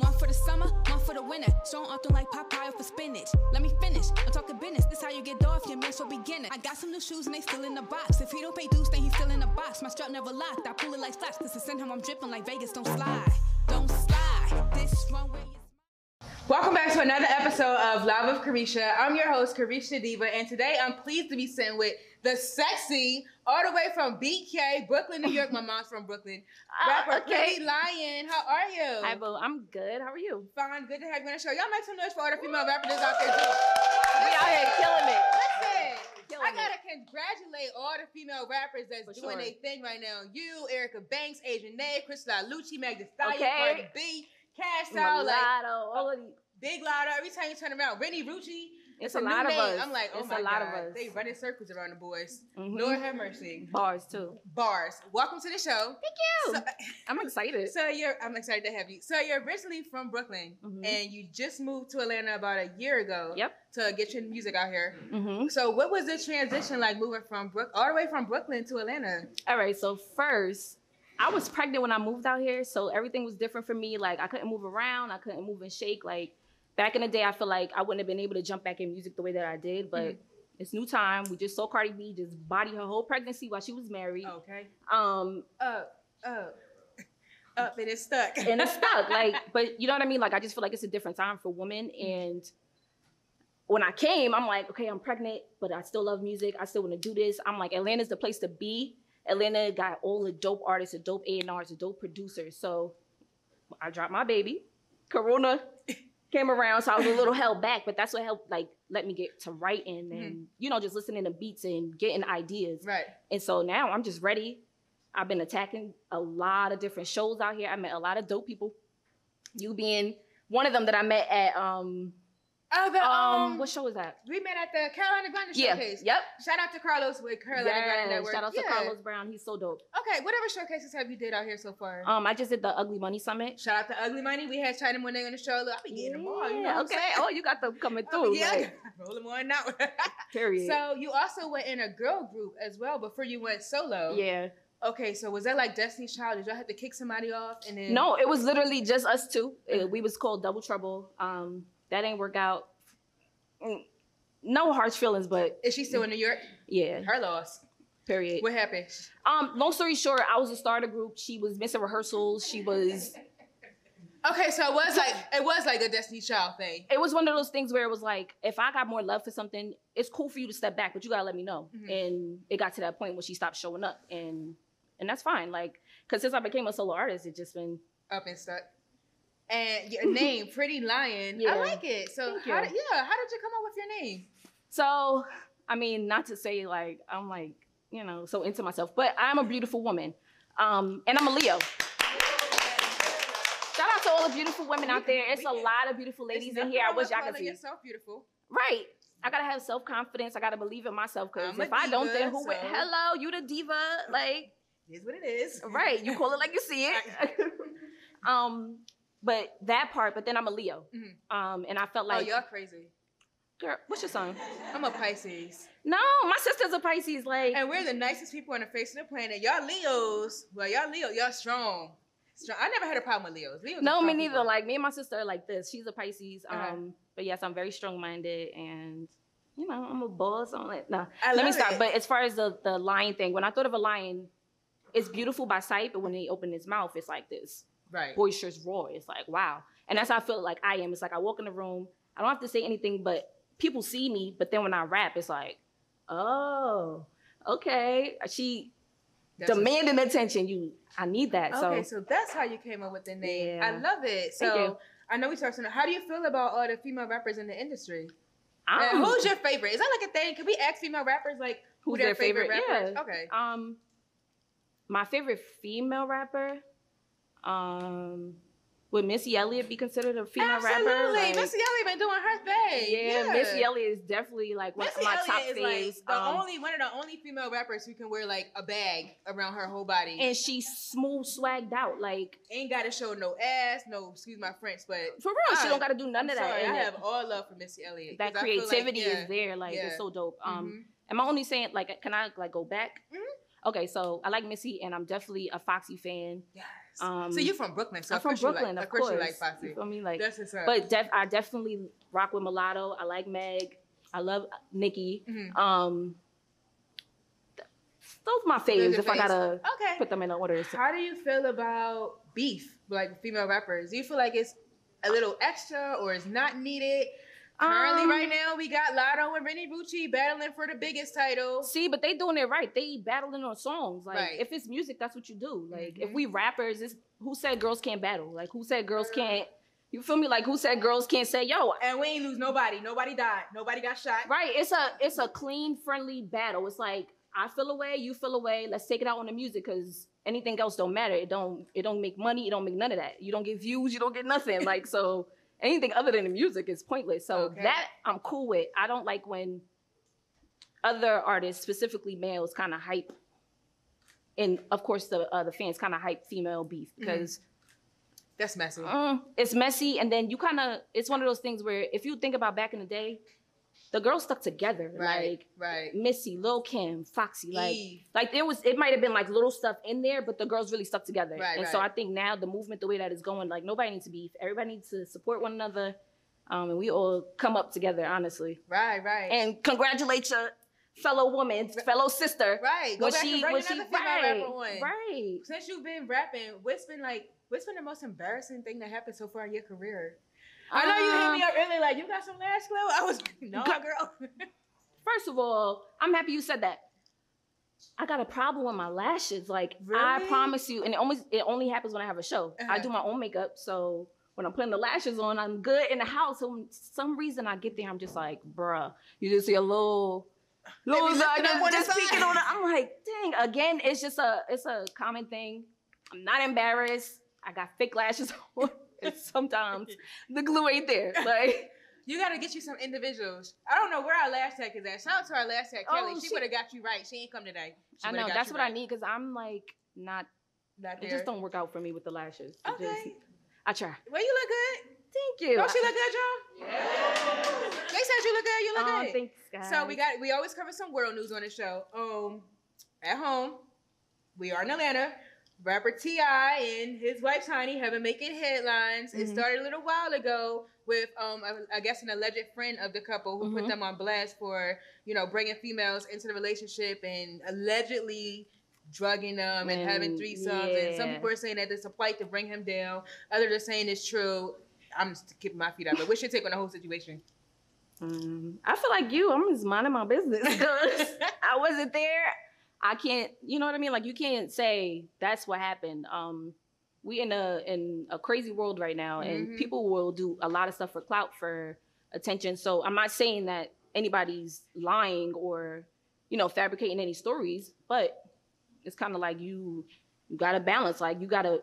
One for the summer, one for the winter. Strong often like Popeye for spinach. Let me finish. I'm talking business. This how you get off your man so beginner. I got some new shoes and they still in the box. If he don't pay dues, then he's still in the box. My strap never locked. I pull it like slaps. Cause it's in him I'm dripping like Vegas. Don't slide. Welcome back to another episode of Live of Carisha. I'm your host, Carisha Diva, and today I'm pleased to be sitting with the sexy, all the way from BK, Brooklyn, New York. My mom's from Brooklyn. Oh, Rapper okay. Pretty Lion. How are you? Hi, Boo. I'm good. How are you? Fine. Good to have you on the show. Y'all make some noise for all the female rappers out there too. We out here killing it. Listen, Killing I gotta congratulate all the female rappers that's For doing sure. their thing right now. You, Erica Banks, Asian Nay, Chris Lucci, Thee Stallion, Okay. Cardi B, Cash Out, like Mulatto, all of these. Big Latto. Every time you turn around, Renni Rucci. It's a a lot of name. us. I'm like, oh It's my a lot god, of us. they running circles around the boys. Mhm. Lord have mercy. Bars too. Bars. Welcome to the show. Thank you. So, I'm excited. so you're, I'm excited to have you. So you're originally from Brooklyn, Mhm. and you just moved to Atlanta about a year ago. Yep. To get your music out here. hmm So what was the transition like moving from Brook all the way from Brooklyn to Atlanta? All right. So first, I was pregnant when I moved out here, so everything was different for me. Like I couldn't move around. I couldn't move and shake. Like back in the day, I feel like I wouldn't have been able to jump back in music the way that I did. But Mhm. it's new time. We just saw Cardi B just body her whole pregnancy while she was married. Okay. Um, Up, up, up, and it's stuck. and it's stuck. Like, but you know what I mean? Like, I just feel like it's a different time for women. And when I came, I'm like, okay, I'm pregnant, but I still love music. I still want to do this. I'm like, Atlanta's the place to be. Atlanta got all the dope artists, the dope A&Rs, the dope producers. So I dropped my baby. Corona came around, so I was a little held back, but that's what helped, like, let me get to writing and, you know, just listening to beats and getting ideas. right. And so now I'm just ready. I've been attacking a lot of different shows out here. I met a lot of dope people. You being one of them that I met at um Oh, the, um, um, what show was that? we met at the Carolina Grande Yeah. showcase. Yep. Shout out to Carlos with Carolina Grande Yeah. Network. Shout out to Carlos Brown. He's so dope. Okay, whatever showcases have you did out here so far? Um, I just did the Ugly Money Summit. Shout out to Ugly Money. We had China Monet on the show. Look, I be getting them all. You know Yeah, okay. Oh, you got them coming Oh, through. yeah, like, roll them on now. period. so you also went in a girl group as well before you went solo. yeah. Okay, so was that like Destiny's Child? Did y'all have to kick somebody off and then? No, it was literally just us two. Uh, we was called Double Trouble. Um, that ain't work out. Mm, No harsh feelings, but Is she still in New York? yeah. Her loss. Period. What happened? Um, long story short, I was a starter group. She was missing rehearsals. She was. Okay, so it was like it was like a Destiny's Child thing. It was one of those things where it was like, if I got more love for something, it's cool for you to step back, but you gotta let me know. Mhm. And it got to that point where she stopped showing up, and and that's fine. Like, cause since I became a solo artist, it just been Up and stuck. And your name, Pretty Lion. I like it. So Thank how you. did, yeah, how did you come up with your name? so. I mean, not to say like I'm like you know so into myself, but I'm a beautiful woman, um, and I'm a Leo. Shout out to all the beautiful women out there. It's a lot of beautiful ladies in here. I wish y'all could see. yourself beautiful. Right. I gotta have self confidence. I gotta believe in myself. Cause I'm a if I don't, then who? would Hello, you the diva. Like, It is what it is. right? You call it like you see it. um, but that part. But then I'm a Leo. Mhm. Um, and I felt like. oh, y'all crazy. girl, what's your sign? I'm a Pisces. No, my sister's a Pisces. Like, And we're the nicest people on the face of the planet. Y'all Leos, well, y'all Leo, y'all strong. strong. I never had a problem with Leos. Leos no, me neither. people. Like me and my sister are like this. She's a Pisces. Um, Uh-huh. but yes, I'm very strong minded and. You know, I'm a boss on it. No, I let me stop. it. But as far as the the lion thing, when I thought of a lion, it's beautiful by sight, but when he opened his mouth, it's like this right. boisterous roar. It's like wow, and that's how I feel like I am. It's like I walk in the room, I don't have to say anything, but people see me. But then when I rap, it's like, oh, okay, she That's demanding attention. You, I need that. Okay, so so that's how you came up with the name. I love it. So. I know we talked about how do you feel about all the female rappers in the industry? Who's your favorite? Is that like a thing? Can we ask female rappers like who their, their favorite, favorite? rappers? Yeah. Okay. um my favorite female rapper? Um, would Missy Elliott be considered a female Absolutely. rapper? Like, Missy Elliott been doing her thing. yeah, Missy Elliott is definitely like one Missy of my Elliott top is faves. like the um, only one of the only female rappers who can wear like a bag around her whole body. and she's smooth swagged out. Like ain't got to show no ass, no excuse my French, but for real, she don't got to do none I'm of that. sorry, I have all love for Missy Elliott. That feel like, creativity yeah, is there. Like yeah. it's so dope. Um, mhm. am I only saying like can I like go back? Mhm. Okay, so I like Missy, and I'm definitely a Foxy fan. Yes. Um, so you're from Brooklyn? So I'm from Brooklyn, like, of, course course. you like Foxy. You feel me? Like, That's what's up. but def- I definitely rock with Mulatto. I like Meg. I love Nicki. Mhm. Um, th- those are my faves. If I gotta okay. put them in order. How do you feel about beef, like female rappers? Do you feel like it's a little extra or it's not needed? Currently, Um, right now, we got Latto and Renni Rucci battling for the biggest title. See, but they doing it right. They battling on songs. Like Right. if it's music, that's what you do. Like if Mhm. we rappers, it's who said girls can't battle? Like who said girls can't? You feel me? Like who said girls can't say yo? And we ain't lose nobody. Nobody died. Nobody got shot. Right. It's a it's a clean, friendly battle. It's like I feel away, you feel away. Let's take it out on the music because anything else don't matter. It don't it don't make money. It don't make none of that. You don't get views. You don't get nothing. Like so, anything other than the music is pointless. So Okay. that I'm cool with. I don't like when other artists, specifically males, kind of hype. And of course, the uh, the fans kind of hype female beef because That's messy. Mm, it's messy, and then you kind of it's one of those things where if you think about back in the day, the girls stuck together, right. like right. Missy, Lil Kim, Foxy, like Eve. like there was it might have been like little stuff in there, but the girls really stuck together. Right, and so I think now the movement, the way that it's going, like nobody needs to beef. Everybody needs to support one another, um, and we all come up together, honestly. Right. Right. And congratulate your fellow woman, fellow sister. right. Go when back she, and bring when another she, female right, rapper on. right. Since you've been rapping, what's been like? What's been the most embarrassing thing that happened so far in your career? I know you hit me Um, up earlier, like you got some lash glow. I was no, girl. First of all, I'm happy you said that. I got a problem with my lashes. Like I promise you, and it almost it only happens when I have a show. I Uh-huh. do my own makeup, so when I'm putting the lashes on, I'm good in the house. So when some reason I get there, I'm just like, bruh, you just see a little, little side just, just peeking on it. I'm like, dang. Again, it's just a it's a common thing. I'm not embarrassed. I got fake lashes on. And sometimes the glue ain't there. Like. You got to get you some individuals. I don't know where our lash tech is at. Shout out to our lash tech, Oh, Kelly. she she- would have got you right. She ain't come today. She I know that's what I need because I'm like not. Not there. It just don't work out for me with the lashes. It Okay. just- I try. Well, you look good. Thank you. Don't she look good, y'all? They said you look good. You look Oh, good. thanks, guys. So we got we always cover some world news on the show. Um, at home, we are in Atlanta. Rapper T.I. and his wife Tiny have been making headlines. It Mhm. started a little while ago with um I, I guess an alleged friend of the couple who put Mhm. them on blast for you know bringing females into the relationship and allegedly drugging them and, having And- threesomes. And some people are saying that it's a plight to bring him down. Others are saying it's true. I'm just keeping my feet up. But what's your take on the whole situation? Um, I feel like you. I'm just minding my business 'cause I wasn't there. I can't. You know what I mean? Like you can't say that's what happened. Um, we in a in a crazy world right now, and Mhm. people will do a lot of stuff for clout for attention. So I'm not saying that anybody's lying or you know fabricating any stories, but it's kind of like you you got to balance. Like you got to.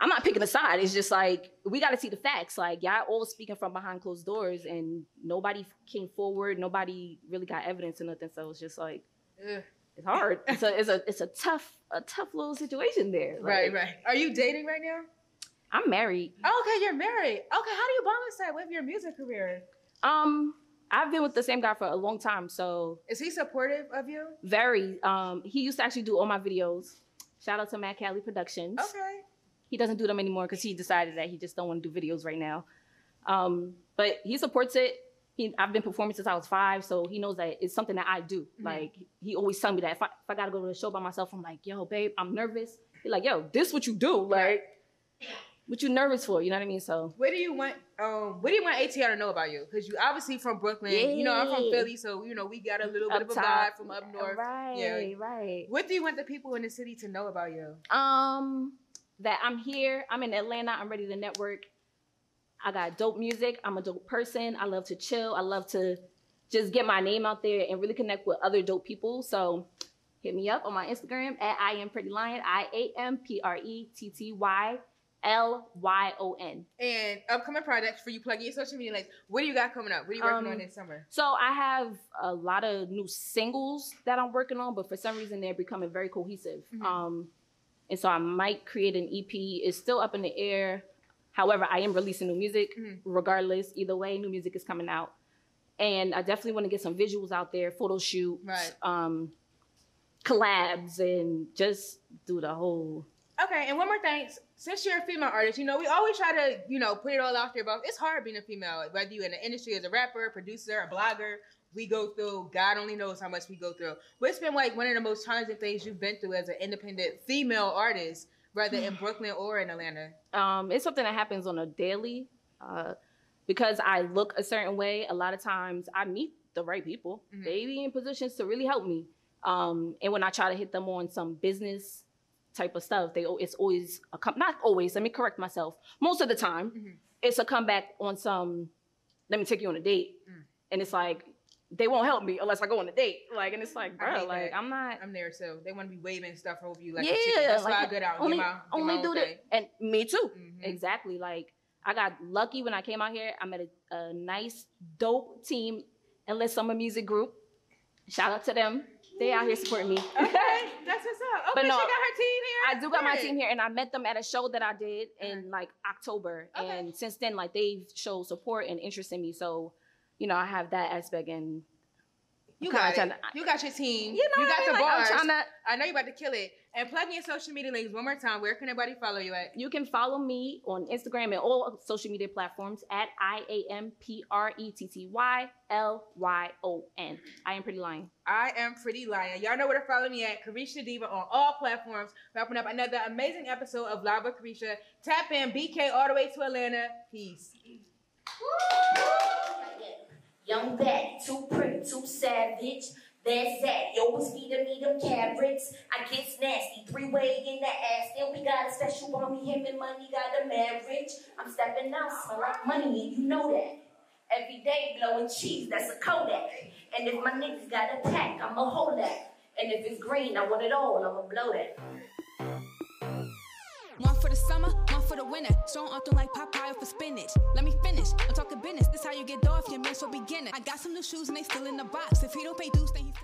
I'm not picking a side. It's just like we got to see the facts. Like y'all all speaking from behind closed doors, and nobody came forward. Nobody really got evidence or nothing. So it's just like Ugh. It's hard. It's a it's a it's a tough a tough little situation there. Right, right. Are you dating right now? I'm married. Oh, okay, you're married. Okay, how do you balance that with your music career? Um, I've been with the same guy for a long time, so Is he supportive of you? very. Um, he used to actually do all my videos. Shout out to Matt Cali Productions. Okay. He doesn't do them anymore because he decided that he just don't want to do videos right now. Um, but he supports it. He, I've been performing since I was five, so he knows that it's something that I do. Mhm. Like he always tell me that if I, if I gotta go to the show by myself, I'm like, yo, babe, I'm nervous. He's like, yo, this what you do, like, what you nervous for? You know what I mean? So What do you want? Um, what do you want ATL to know about you? Because you obviously from Brooklyn. You know, I'm from Philly, so you know we got a little bit of a vibe from up north. right, Yeah. right. What do you want the people in the city to know about you? Um, that I'm here. I'm in Atlanta. I'm ready to network. I got dope music. I'm a dope person. I love to chill. I love to just get my name out there and really connect with other dope people. So hit me up on my Instagram at I am pretty lion. I A M P R E T T Y L Y O N. And upcoming projects for you plugging your social media links. What do you got coming up? What are you working Um, on this summer? So I have a lot of new singles that I'm working on, but for some reason they're becoming very cohesive. Mhm. Um, and so I might create an EP. It's still up in the air. However, I am releasing new music Mhm. regardless. Either way, new music is coming out. And I definitely want to get some visuals out there, photo shoot, Right. um, collabs, and just do the whole. Okay, and one more thing. since you're a female artist, you know, we always try to, you know, put it all out there, but it's hard being a female, whether you're in the industry as a rapper, producer, a blogger. We go through, God only knows how much we go through. What's been like one of the most challenging things you've been through as an independent female artist, whether in Brooklyn or in Atlanta? Um, it's something that happens on a daily. Uh, because I look a certain way, a lot of times I meet the right people. Mhm. They be in positions to really help me. Um, and when I try to hit them on some business type of stuff, they it's always a com- not always. Let me correct myself. Most of the time, Mhm. it's a comeback on some. Let me take you on a date, Mm. and it's like they won't help me unless I go on a date. Like, and it's like, bro, like that. I'm not. I'm there too. They want to be waving stuff over you like yeah, a chicken. That's why I like, go out only get my, get only do that, and me too. Mhm. Exactly. Like I got lucky when I came out here. I met a, a nice, dope team, Endless Summer Music Group. Shout out to them. They out here supporting me. Okay, that's what's up. Oh, But no, she got her team here. I do got my team here, and I met them at a show that I did in like October, Okay. and since then, like they've showed support and interest in me. So, you know, I have that aspect, and You got it. to- You got your team. you know, you got what I the mean? Like, bars. I'm trying to. I know you're about to kill it. And plug in your social media links one more time. Where can everybody follow you at? You can follow me on Instagram and all social media platforms at I A M P R E T T Y L Y O N. I am pretty lying. I am Pretty Lion. Y'all know where to follow me at. Carisha Diva on all platforms. Wrapping up another amazing episode of Live with Carisha. Tap in BK all the way to Atlanta. Peace. Young bad, too pretty, too savage. That's that. You always feeding me them carrots. I gets nasty. Three way in the ass. Then we got a special one. Me, him, and money got a marriage. I'm stepping out, smell like money, and you know that. Every day blowing cheese, that's a Kodak. And if my niggas got a pack, I'ma hold that. And if it's green, I want it all, I'ma blow that. One for the summer, for the winter. Strong often like Popeye for spinach. Let me finish. I'm talking business. This how you get off your man so beginner. I got some new shoes and they still in the box. If he don't pay dues, then he's